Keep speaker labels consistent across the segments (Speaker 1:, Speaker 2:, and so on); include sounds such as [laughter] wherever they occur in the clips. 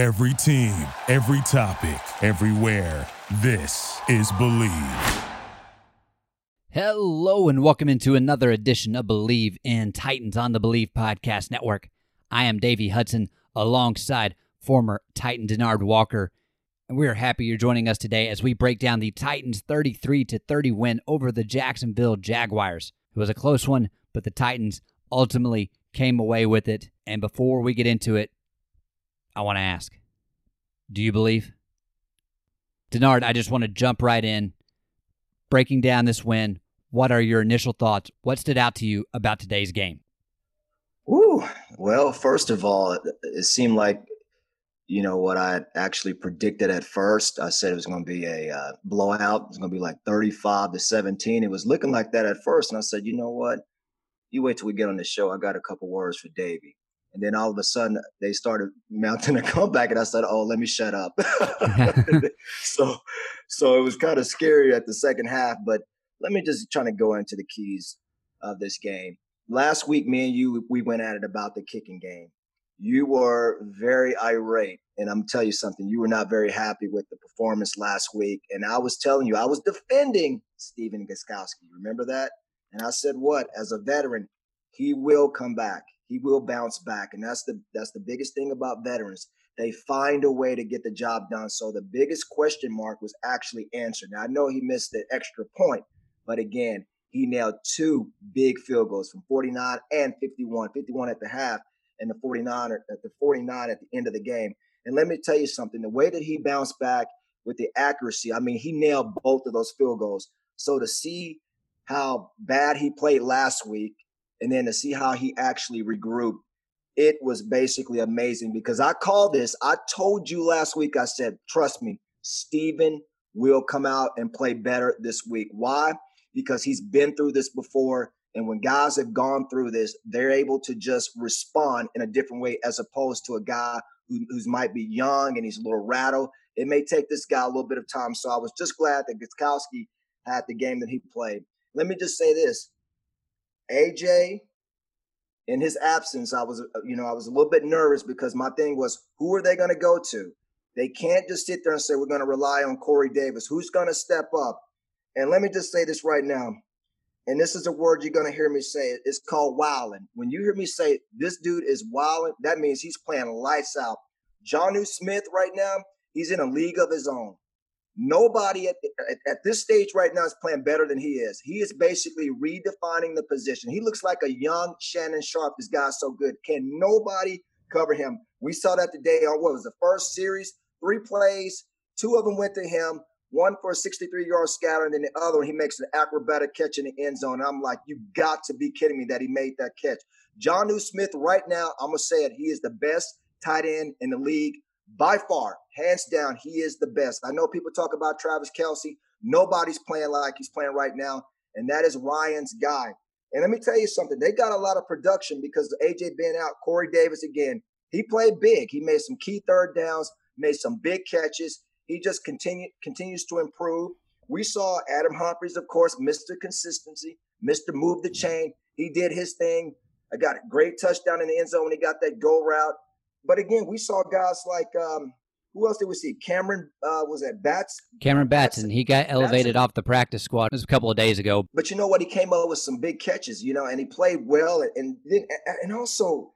Speaker 1: Every team, every topic, everywhere. This is Bleav.
Speaker 2: Hello, and welcome into another edition of Bleav in Titans on the Bleav Podcast Network. I am Davey Hudson alongside former Titan Denard Walker. And we are happy you're joining us today as we break down the Titans 33 to 30 win over the Jacksonville Jaguars. It was a close one, but the Titans ultimately came away with it. And before we get into it, I want to ask Do you believe? Denard, I just want to jump right in. Breaking down this win, what are your initial thoughts? What stood out to you about today's game?
Speaker 3: Ooh, well, first of all, it seemed like you know what I actually predicted at first. I said it was going to be a uh, blowout. It was going to be like 35 to 17. It was looking like that at first, and I said, you know what? You wait till we get on the show. I got a couple words for Davey. And then all of a sudden they started mounting a [laughs] comeback, and I said, "Oh, let me shut up." [laughs] [laughs] so, so it was kind of scary at the second half. But let me just try to go into the keys of this game. Last week, me and you we went at it about the kicking game. You were very irate, and I'm tell you something. You were not very happy with the performance last week, and I was telling you I was defending Stephen Gostkowski. Remember that? And I said, "What? As a veteran, he will come back he will bounce back. And that's the that's the biggest thing about veterans. They find a way to get the job done. So the biggest question mark was actually answered. Now I know he missed the extra point, but again, he nailed two big field goals from 49 and 51, 51 at the half and the 49 at the 49 at the end of the game. And let me tell you something, the way that he bounced back with the accuracy, I mean, he nailed both of those field goals. So to see how bad he played last week and then to see how he actually regrouped, it was basically amazing because I called this. I told you last week, I said, trust me, Steven will come out and play better this week. Why? Because he's been through this before. And when guys have gone through this, they're able to just respond in a different way as opposed to a guy who who's might be young and he's a little rattled. It may take this guy a little bit of time. So I was just glad that Gostkowski had the game that he played. Let me just say this AJ, in his absence, I was, uh, you know, I was a little bit nervous because my thing was, who are they going to go to? They can't just sit there and say we're going to rely on Corey Davis. Who's going to step up? And let me just say this right now, and this is a word you're going to hear me say. It's called wilding. When you hear me say this dude is wilding, that means he's playing lights out. Jonnu Smith right now, he's in a league of his own. Nobody at, at, at, this stage right now is playing better than he is. He is basically redefining the position. He looks like a young Shannon Sharpe. This guy's so good. Can nobody cover him? We saw that today on what was the first series, three plays, two of them went to him, one for a 63 yard scatter, and then the other one, he makes an acrobatic catch in the end zone. I'm like, you got to be kidding me that he made that catch. Jonnu Smith, right now, I'm going to say it, he is the best tight end in the league by far, hands down, he is the best. I know people talk about Travis Kelce. Nobody's playing like he's playing right now, and that is Ryan's guy. And let me tell you something, they got a lot of production because AJ being out, Corey Davis again. He played big. He made some key third downs, made some big catches. He just continue, continues to improve. We saw Adam Humphries, of course, Mr. Consistency, Mr. Move the Chain. He did his thing. I got a great touchdown in the end zone when he got that goal route. But again, we saw guys like um, who else did we see? Cameron uh, was at Bats.
Speaker 2: Cameron Batson. He got elevated Batson. off the practice squad. It was a couple of days ago.
Speaker 3: But you know what? He came up with some big catches. You know, and he played well. And, and then and also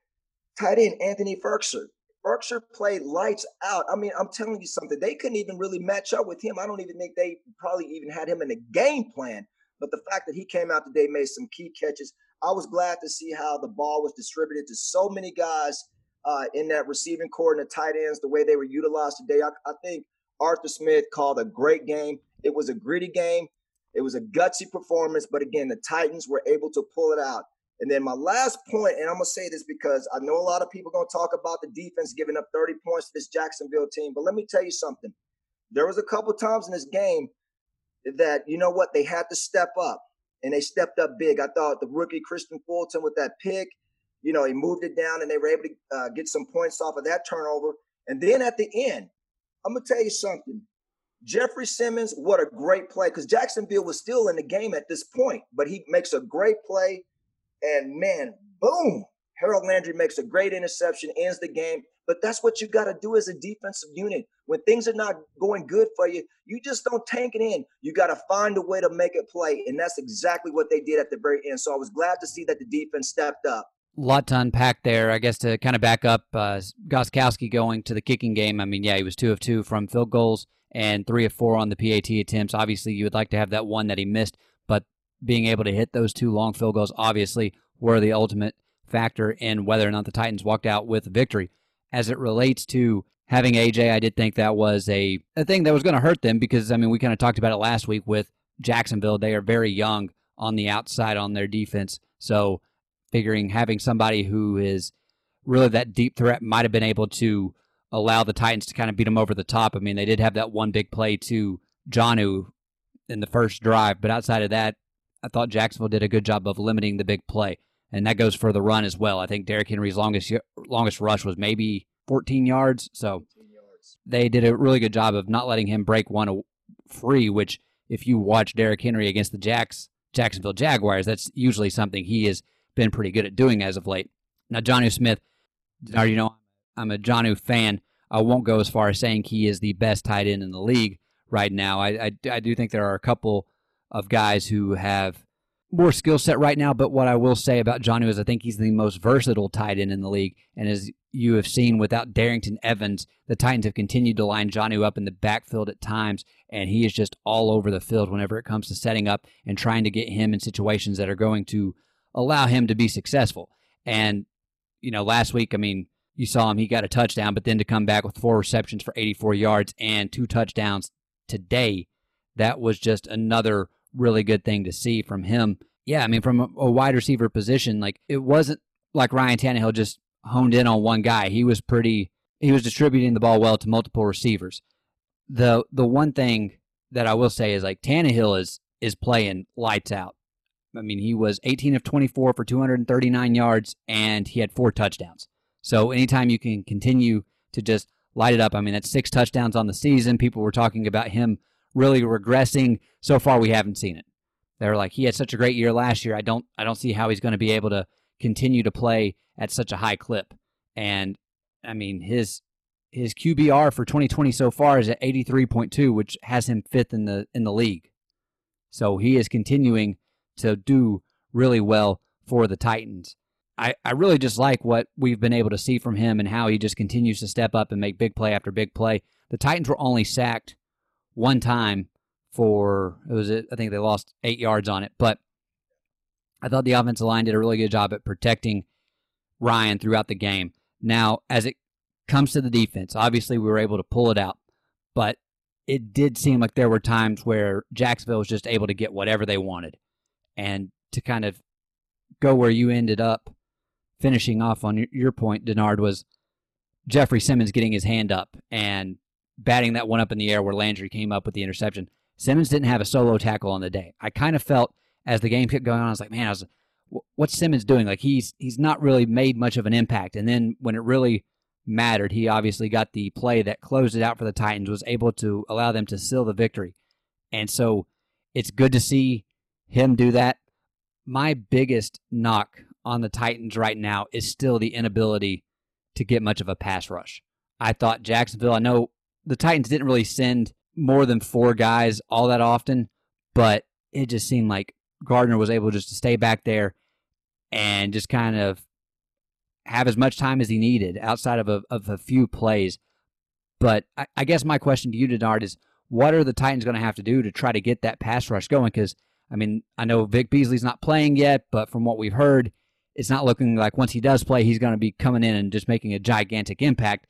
Speaker 3: tight end Anthony Firkser. Firkser played lights out. I mean, I'm telling you something. They couldn't even really match up with him. I don't even think they probably even had him in the game plan. But the fact that he came out today made some key catches. I was glad to see how the ball was distributed to so many guys uh, in that receiving corps and the tight ends, the way they were utilized today. I, I think Arthur Smith called a great game. It was a gritty game. It was a gutsy performance, but again, the Titans were able to pull it out. And then my last point, and I'm gonna say this because I know a lot of people gonna talk about the defense giving up 30 points to this Jacksonville team, but let me tell you something. There was a couple times in this game that you know what they had to step up, and they stepped up big. I thought the rookie Kristian Fulton with that pick, you know, he moved it down and they were able to uh, get some points off of that turnover. And then at the end, I'm going to tell you something. Jeffrey Simmons, what a great play because Jacksonville was still in the game at this point, but he makes a great play. And man, boom, Harold Landry makes a great interception, ends the game. But that's what you got to do as a defensive unit. When things are not going good for you, you just don't tank it in. You got to find a way to make it play. And that's exactly what they did at the very end. So I was glad to see that the defense stepped up.
Speaker 2: Lot to unpack there. I guess to kind of back up, uh, Gostkowski going to the kicking game. I mean, yeah, he was two of two from field goals and three of four on the PAT attempts. Obviously, you would like to have that one that he missed, but being able to hit those two long field goals obviously were the ultimate factor in whether or not the Titans walked out with victory as it relates to having AJ, I did think that was a, a thing that was going to hurt them because, I mean, we kind of talked about it last week with Jacksonville. They are very young on the outside on their defense. So figuring having somebody who is really that deep threat might have been able to allow the Titans to kind of beat them over the top. I mean, they did have that one big play to Jonnu in the first drive, but outside of that, I thought Jacksonville did a good job of limiting the big play and that goes for the run as well. I think Derrick Henry's longest longest rush was maybe 14 yards, so they did a really good job of not letting him break one free. Which, if you watch Derrick Henry against the Jacks Jacksonville Jaguars, that's usually something he has been pretty good at doing as of late. Now, Jonnu Smith, you know I'm a Jonnu fan. I won't go as far as saying he is the best tight end in the league right now. I, I, I do think there are a couple of guys who have more skill set right now, but what I will say about Jonnu is I think he's the most versatile tight end in the league. And as you have seen without Darrynton Evans, the Titans have continued to line Jonnu up in the backfield at times, and he is just all over the field whenever it comes to setting up and trying to get him in situations that are going to allow him to be successful. And, you know, last week, I mean, you saw him, he got a touchdown, but then to come back with four receptions for 84 yards and two touchdowns today, that was just another really good thing to see from him. Yeah, I mean, from a, wide receiver position, like it wasn't like Ryan Tannehill just honed in on one guy. He was pretty. He was distributing the ball well to multiple receivers. The the one thing that I will say is like Tannehill is is playing lights out. I mean, he was 18 of 24 for 239 yards, and he had four touchdowns. So anytime you can continue to just light it up, I mean, that's six touchdowns on the season. People were talking about him really regressing. So far, we haven't seen it. They're like he had such a great year last year. I don't I don't see how he's going to be able to continue to play at such a high clip. And I mean his his QBR for 2020 so far is at 83.2, which has him fifth in the in the league. So he is continuing to do really well for the Titans. I, I really just like what we've been able to see from him and how he just continues to step up and make big play after big play. The Titans were only sacked one time for it was I think they lost eight yards on it, but I thought the offensive line did a really good job at protecting Ryan throughout the game. Now, as it comes to the defense, obviously we were able to pull it out, but it did seem like there were times where Jacksonville was just able to get whatever they wanted. And to kind of go where you ended up finishing off on your point, Denard, was Jeffrey Simmons getting his hand up and batting that one up in the air where Landry came up with the interception. Simmons didn't have a solo tackle on the day. I kind of felt as the game kept going on, I was like, man, I was, what's Simmons doing? Like he's he's not really made much of an impact. And then when it really mattered, he obviously got the play that closed it out for the Titans, was able to allow them to seal the victory. And so it's good to see him do that. My biggest knock on the Titans right now is still the inability to get much of a pass rush. I thought Jacksonville, I know the Titans didn't really send more than four guys all that often, but it just seemed like Gardner was able just to stay back there and just kind of have as much time as he needed outside of a, of a few plays. But I, I guess my question to you, Denard, is what are the Titans going to have to do to try to get that pass rush going? Because, I mean, I know Vic Beasley's not playing yet, but from what we've heard, it's not looking like once he does play, he's going to be coming in and just making a gigantic impact.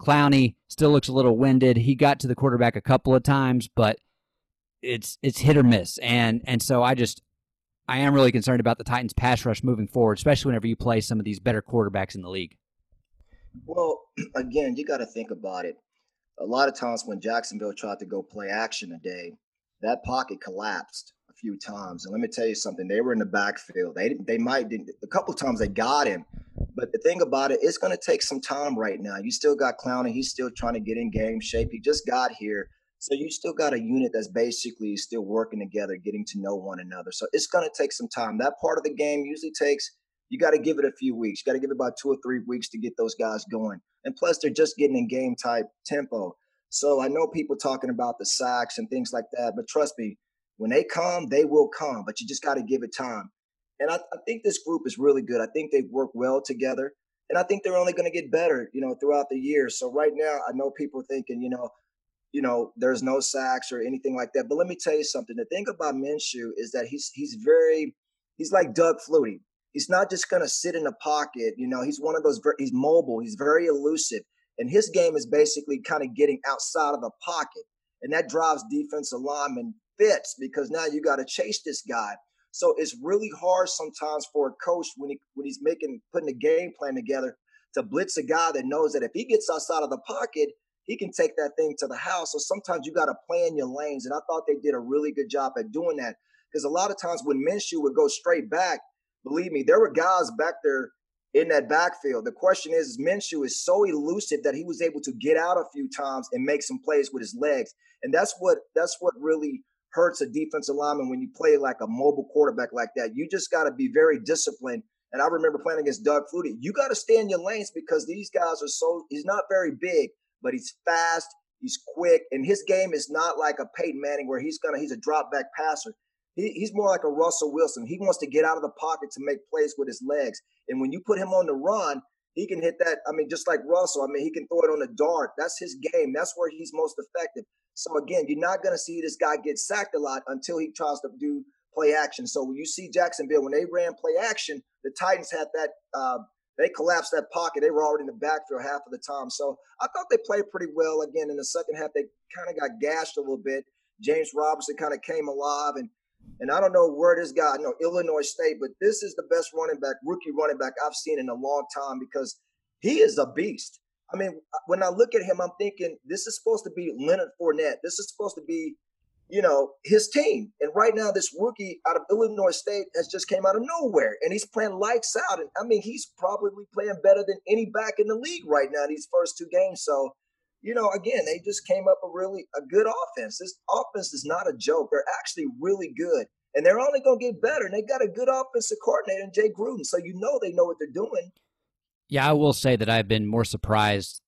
Speaker 2: Clowney still looks a little winded. He got to the quarterback a couple of times, but it's it's hit or miss. And and so I just I am really concerned about the Titans pass rush moving forward, especially whenever you play some of these better quarterbacks in the league.
Speaker 3: Well, [clears throat] again, you got to think about it. A lot of times when Jacksonville tried to go play action today, that pocket collapsed few times. And let me tell you something, they were in the backfield. They they might didn't a couple times they got him, but the thing about it, it's going to take some time right now. You still got Clowney. He's still trying to get in game shape. He just got here. So you still got a unit that's basically still working together, getting to know one another. So it's going to take some time. That part of the game usually takes, You got to give it a few weeks. You got to give it about two or three weeks to get those guys going. And plus, they're just getting in game type tempo. So I know people talking about the sacks and things like that, but trust me, when they come, they will come. But you just got to give it time. And I, I think this group is really good. I think they work well together. And I think they're only going to get better, you know, throughout the year. So right now, I know people are thinking, you know, you know, there's no sacks or anything like that. But let me tell you something. The thing about Minshew is that he's he's very he's like Doug Flutie. He's not just going to sit in a pocket. You know, he's one of those. He's mobile. He's very elusive, and his game is basically kind of getting outside of the pocket, and that drives defensive linemen fits because now you got to chase this guy. So it's really hard sometimes for a coach when he when he's making putting a game plan together to blitz a guy that knows that if he gets outside of the pocket, he can take that thing to the house. So sometimes you got to plan your lanes, and I thought they did a really good job at doing that because a lot of times when Minshew would go straight back, believe me, there were guys back there in that backfield. The question is, is Minshew is so elusive that he was able to get out a few times and make some plays with his legs, and that's what that's what really hurts a defensive lineman when you play like a mobile quarterback like that. You just got to be very disciplined. And I remember playing against Doug Flutie. You got to stay in your lanes because these guys are so, he's not very big, but he's fast, he's quick, and his game is not like a Peyton Manning where he's gonna, he's a drop back passer. He, he's more like a Russell Wilson. He wants to get out of the pocket to make plays with his legs. And when you put him on the run, he can hit that. I mean, just like Russell, I mean, he can throw it on the dart. That's his game. That's where he's most effective. So again, you're not going to see this guy get sacked a lot until he tries to do play action. So when you see Jacksonville, when they ran play action, the Titans had that. Uh, they collapsed that pocket. They were already in the backfield half of the time. So I thought they played pretty well. Again, in the second half, they kind of got gashed a little bit. James Robinson kind of came alive, and and I don't know where this guy, I know Illinois State, but this is the best running back, rookie running back I've seen in a long time because he is a beast. I mean, when I look at him, I'm thinking this is supposed to be Leonard Fournette. This is supposed to be, you know, his team. And right now, this rookie out of Illinois State has just came out of nowhere, and he's playing lights out. And I mean, he's probably playing better than any back in the league right now. These first two games, so you know, again, they just came up a really a good offense. This offense is not a joke. They're actually really good. And they're only going to get better. And they got a good offensive coordinator in Jay Gruden. So you know they know what they're doing.
Speaker 2: Yeah, I will say that I've been more surprised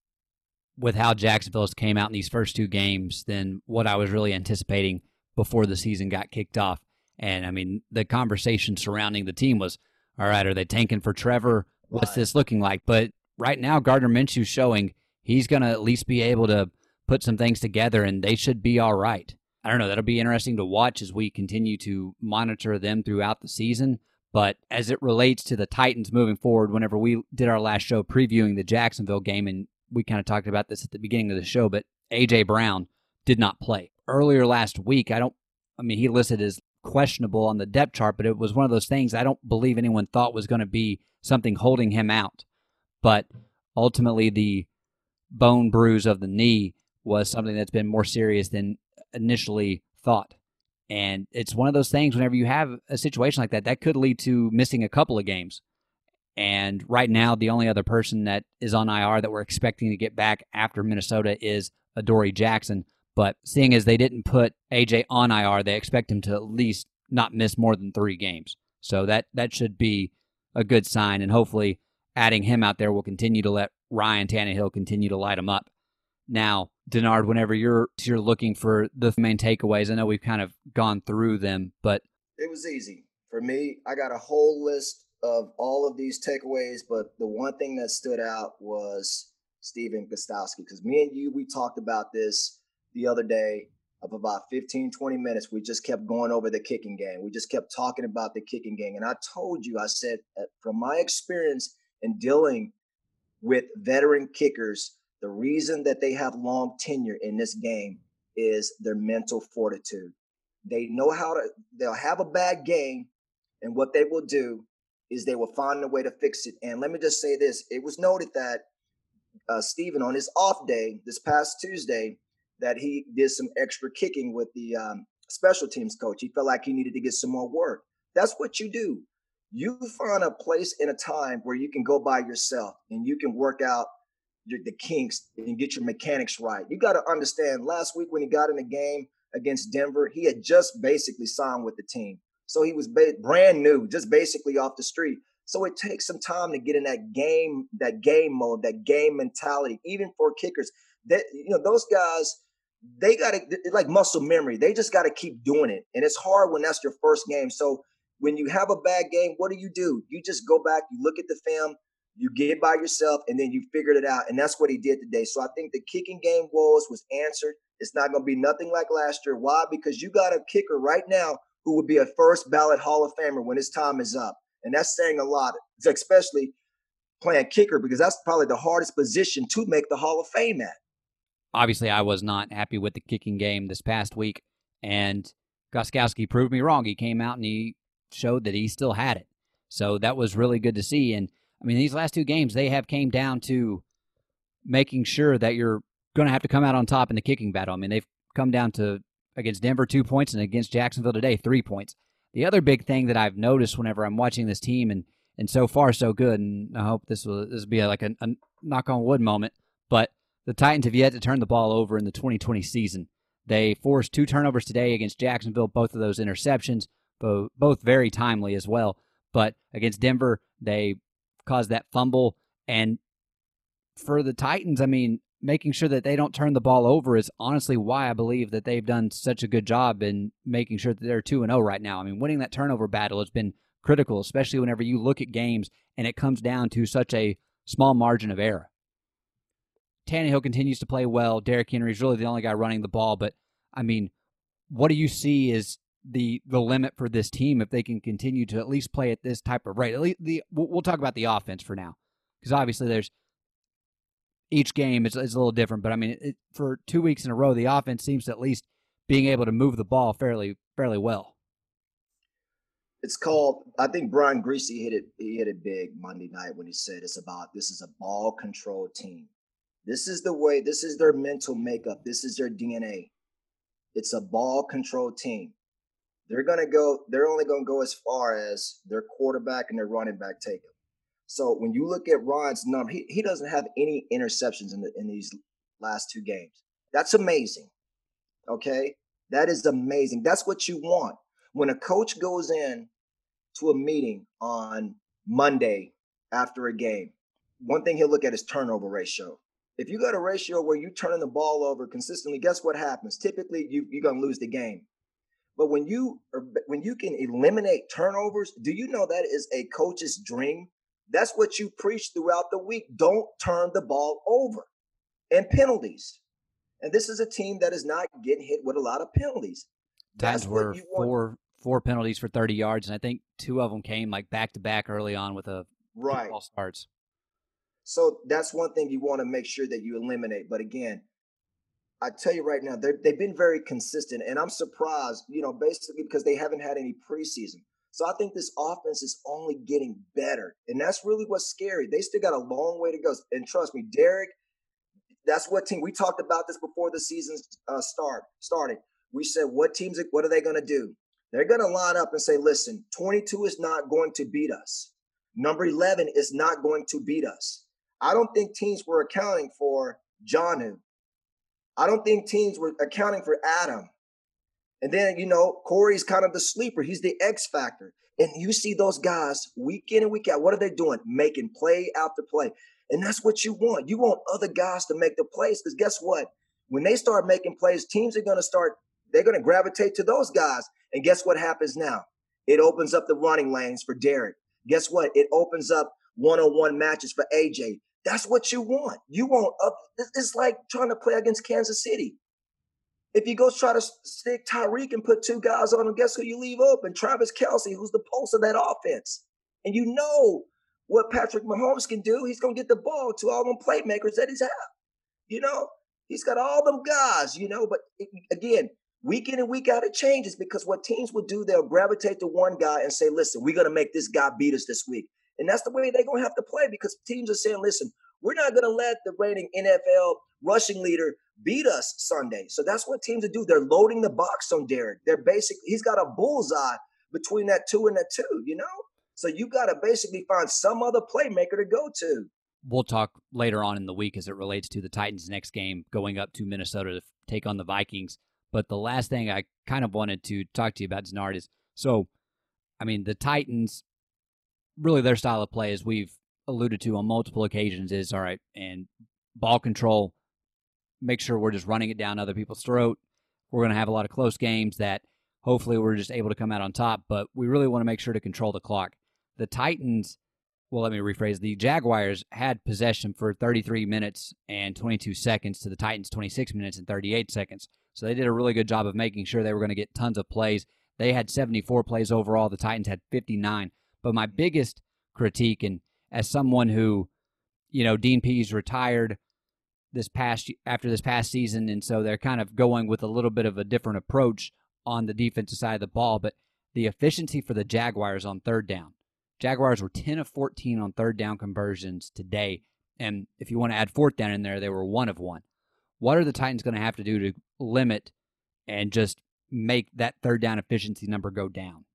Speaker 2: with how Jacksonville's came out in these first two games than what I was really anticipating before the season got kicked off. And I mean, the conversation surrounding the team was, all right, are they tanking for Trevor? What's right. this looking like? But right now, Gardner Minshew's showing he's going to at least be able to put some things together and they should be all right. I don't know. That'll be interesting to watch as we continue to monitor them throughout the season. But as it relates to the Titans moving forward, whenever we did our last show previewing the Jacksonville game, and we kind of talked about this at the beginning of the show, but A.J. Brown did not play. Earlier last week, I don't, I mean, he listed as questionable on the depth chart, but it was one of those things I don't believe anyone thought was going to be something holding him out. But ultimately, the bone bruise of the knee was something that's been more serious than initially thought. And it's one of those things whenever you have a situation like that, that could lead to missing a couple of games. And right now, the only other person that is on IR that we're expecting to get back after Minnesota is Adoree Jackson. But seeing as they didn't put AJ on IR, they expect him to at least not miss more than three games. So that that should be a good sign. And hopefully, adding him out there will continue to let Ryan Tannehill continue to light him up. Now, Denard, whenever you're you're looking for the main takeaways, I know we've kind of gone through them, but
Speaker 3: it was easy for me. I got a whole list of all of these takeaways, but the one thing that stood out was Stephen Gostkowski because me and you we talked about this the other day of about 15 20 minutes we just kept going over the kicking game we just kept talking about the kicking game and i told you i said uh, from my experience in dealing with veteran kickers the reason that they have long tenure in this game is their mental fortitude. They know how to, they'll have a bad game, and what they will do is they will find a way to fix it. And let me just say this it was noted that uh, Stephen, on his off day this past Tuesday, that he did some extra kicking with the um, special teams coach. He felt like he needed to get some more work. That's what you do. You find a place in a time where you can go by yourself and you can work out your, the kinks and get your mechanics right. You got to understand. Last week when he got in the game against Denver, he had just basically signed with the team, so he was ba- brand new, just basically off the street. So it takes some time to get in that game, that game mode, that game mentality, even for kickers. That you know, those guys, they got to like muscle memory. They just got to keep doing it, and it's hard when that's your first game. So when you have a bad game, what do you do? You just go back, you look at the film, you get by yourself, and then you figured it out. And that's what he did today. So I think the kicking game woes was answered. It's not going to be nothing like last year. Why? Because you got a kicker right now who would be a first ballot Hall of Famer when his time is up. And that's saying a lot, especially playing kicker, because that's probably the hardest position to make the Hall of Fame at.
Speaker 2: Obviously, I was not happy with the kicking game this past week, and Gostkowski proved me wrong. He came out and he showed that he still had it. So that was really good to see. And I mean, these last two games, they have came down to making sure that you're going to have to come out on top in the kicking battle. I mean, they've come down to against Denver two points and against Jacksonville today three points. The other big thing that I've noticed whenever I'm watching this team and and so far so good, and I hope this will this will be like a, a knock on wood moment, but the Titans have yet to turn the ball over in the 2020 season. They forced two turnovers today against Jacksonville, both of those interceptions, both, very timely as well. But against Denver, they caused that fumble. And for the Titans, I mean, making sure that they don't turn the ball over is honestly why I believe that they've done such a good job in making sure that they're 2 and 0 right now. I mean, winning that turnover battle has been critical, especially whenever you look at games and it comes down to such a small margin of error. Tannehill continues to play well. Derrick Henry is really the only guy running the ball, but I mean, what do you see is the the limit for this team if they can continue to at least play at this type of rate? At least the we'll, talk about the offense for now, because obviously there's each game is, is a little different. But I mean, it, for two weeks in a row, the offense seems to at least being able to move the ball fairly fairly well.
Speaker 3: It's called. I think Brian Griese hit it. He hit it big Monday night when he said it's about this is a ball control team. This is the way. This is their mental makeup. This is their DNA. It's a ball control team. They're gonna go. They're only gonna go as far as their quarterback and their running back take them. So when you look at Ryan's number, he, he doesn't have any interceptions in the, in these last two games. That's amazing. Okay, that is amazing. That's what you want when a coach goes in to a meeting on Monday after a game. One thing he'll look at is turnover ratio. If you got a ratio where you're turning the ball over consistently, guess what happens? Typically, you, you're going to lose the game. But when you er, when you can eliminate turnovers, do you know that is a coach's dream? That's what you preach throughout the week. Don't turn the ball over and penalties. And this is a team that is not getting hit with a lot of penalties.
Speaker 2: Times were four four penalties for 30 yards, and I think two of them came like back to back early on with a
Speaker 3: right
Speaker 2: ball starts.
Speaker 3: So that's one thing you want to make sure that you eliminate. But again, I tell you right now, they've been very consistent, and I'm surprised, you know, basically because they haven't had any preseason. So I think this offense is only getting better. And that's really what's scary. They still got a long way to go. And trust me, Derek. that's what team we talked about this before the season uh, start started. We said, what teams, what are they going to do? They're going to line up and say, listen, 22 is not going to beat us. Number 11 is not going to beat us. I don't think teams were accounting for Jonnu. I don't think teams were accounting for Adam. And then, you know, Corey's kind of the sleeper. He's the X factor. And you see those guys week in and week out. What are they doing? Making play after play. And that's what you want. You want other guys to make the plays. Because guess what? When they start making plays, teams are going to start, they're going to gravitate to those guys. And guess what happens now? It opens up the running lanes for Derrick. Guess what? It opens up one on one matches for AJ. That's what you want. You want up. It's like trying to play against Kansas City. If you go try to stick Tyreek and put two guys on him, guess who you leave open? Travis Kelce, who's the pulse of that offense. And you know what Patrick Mahomes can do. He's going to get the ball to all them playmakers that he's have. You know, he's got all them guys, you know, but it, again, week in and week out, it changes because what teams will do, they'll gravitate to one guy and say, listen, we're going to make this guy beat us this week. And that's the way they're going to have to play because teams are saying, listen, we're not going to let the reigning NFL rushing leader beat us Sunday. So that's what teams are do. They're loading the box on Derrick. They're basically, he's got a bullseye between that two and that two, you know? So you got to basically find some other playmaker to go to.
Speaker 2: We'll talk later on in the week as it relates to the Titans' next game going up to Minnesota to take on the Vikings. But the last thing I kind of wanted to talk to you about, Denard, is so, I mean, the Titans really their style of play, as we've alluded to on multiple occasions, is all right and ball control. Make sure we're just running it down other people's throat. We're going to have a lot of close games that hopefully we're just able to come out on top, but we really want to make sure to control the clock. The Titans, well, let me rephrase the Jaguars had possession for 33 minutes and 22 seconds to the Titans 26 minutes and 38 seconds. So they did a really good job of making sure they were going to get tons of plays. They had 74 plays overall, the Titans had 59. But my biggest critique, and as someone who, you know, Dean Pees retired this past after this past season, and so they're kind of going with a little bit of a different approach on the defensive side of the ball. But the efficiency for the Jaguars on third down, Jaguars were 10 of 14 on third down conversions today, and if you want to add fourth down in there, they were one of one. What are the Titans going to have to do to limit and just make that third down efficiency number go down?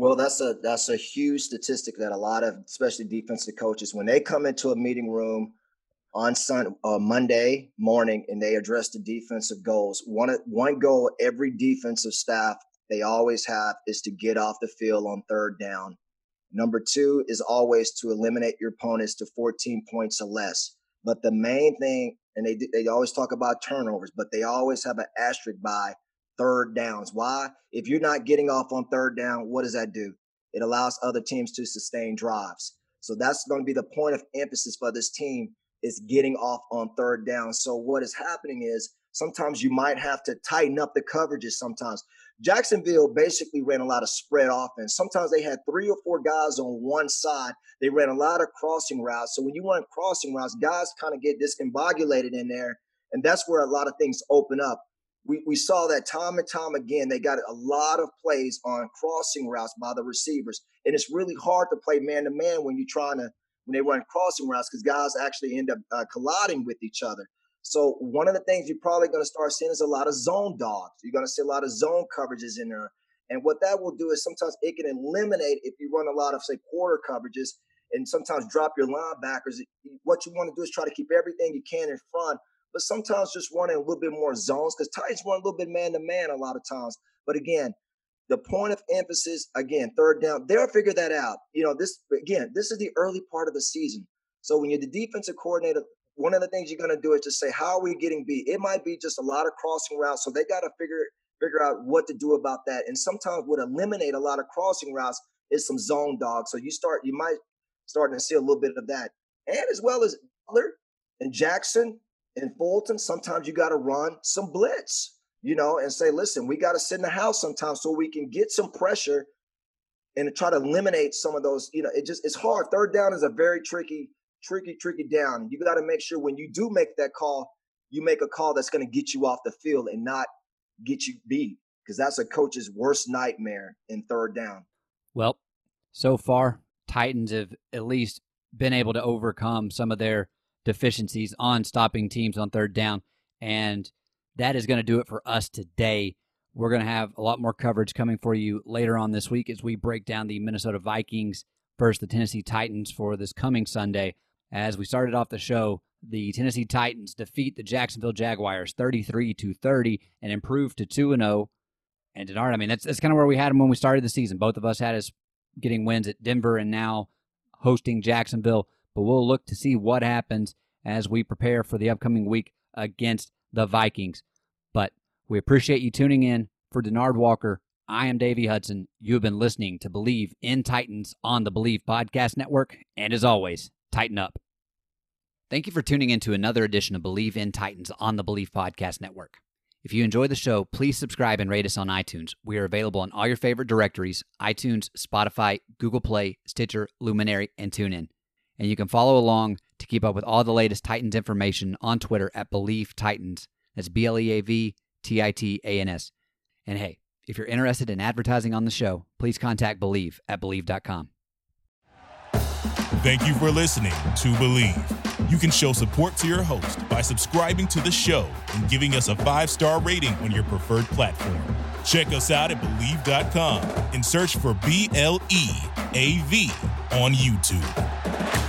Speaker 3: Well, that's a that's a huge statistic that a lot of, especially defensive coaches, when they come into a meeting room on Sunday, uh, Monday morning and they address the defensive goals, one one goal every defensive staff they always have is to get off the field on third down. Number two is always to eliminate your opponents to 14 points or less. But the main thing, and they they always talk about turnovers, but they always have an asterisk by third downs. Why? If you're not getting off on third down, what does that do? It allows other teams to sustain drives. So that's going to be the point of emphasis for this team is getting off on third down. So what is happening is sometimes you might have to tighten up the coverages sometimes. Jacksonville basically ran a lot of spread offense. Sometimes they had three or four guys on one side. They ran a lot of crossing routes. So when you run crossing routes, guys kind of get discombobulated in there. And that's where a lot of things open up we, we saw that time and time again. They got a lot of plays on crossing routes by the receivers. And it's really hard to play man to man when you're trying to, when they run crossing routes, because guys actually end up uh, colliding with each other. So one of the things you're probably going to start seeing is a lot of zone dogs. You're going to see a lot of zone coverages in there. And what that will do is sometimes it can eliminate if you run a lot of, say, quarter coverages and sometimes drop your linebackers. What you want to do is try to keep everything you can in front but sometimes just running a little bit more zones because Titans run a little bit man to man a lot of times. But again, the point of emphasis, again, third down, they'll figure that out. You know, this again, this is the early part of the season. So when you're the defensive coordinator, one of the things you're going to do is to say, how are we getting beat? It might be just a lot of crossing routes. So they got to figure figure out what to do about that. And sometimes would eliminate a lot of crossing routes is some zone dogs. So you start, you might starting to see a little bit of that. And as well as Butler and Jackson in Fulton, sometimes you got to run some blitz, you know, and say, listen, we got to sit in the house sometimes so we can get some pressure and try to eliminate some of those. You know, it just it's hard. Third down is a very tricky, tricky, tricky down. You got to make sure when you do make that call, you make a call that's going to get you off the field and not get you beat because that's a coach's worst nightmare in third down.
Speaker 2: Well, so far, Titans have at least been able to overcome some of their deficiencies on stopping teams on third down. And that is going to do it for us today. We're going to have a lot more coverage coming for you later on this week as we break down the Minnesota Vikings versus the Tennessee Titans for this coming Sunday. As we started off the show, the Tennessee Titans defeat the Jacksonville Jaguars 33 to 30 and improve to 2 and 0. And Denard, I mean, that's, that's kind of where we had them when we started the season. Both of us had us getting wins at Denver and now hosting Jacksonville but we'll look to see what happens as we prepare for the upcoming week against the Vikings. But we appreciate you tuning in. For Denard Walker, I am Davey Hudson. You have been listening to Bleav in Titans on the Bleav Podcast Network. And as always, tighten up. Thank you for tuning in to another edition of Bleav in Titans on the Bleav Podcast Network. If you enjoy the show, please subscribe and rate us on iTunes. We are available on all your favorite directories iTunes, Spotify, Google Play, Stitcher, Luminary, and TuneIn and you can follow along to keep up with all the latest Titans information on Twitter at Bleav Titans. That's B L E A V T I T A N S. And hey, if you're interested in advertising on the show, please contact Bleav at Bleav.com.
Speaker 1: Thank you for listening to Bleav. You can show support to your host by subscribing to the show and giving us a five star rating on your preferred platform. Check us out at Bleav.com and search for B L E A V on YouTube.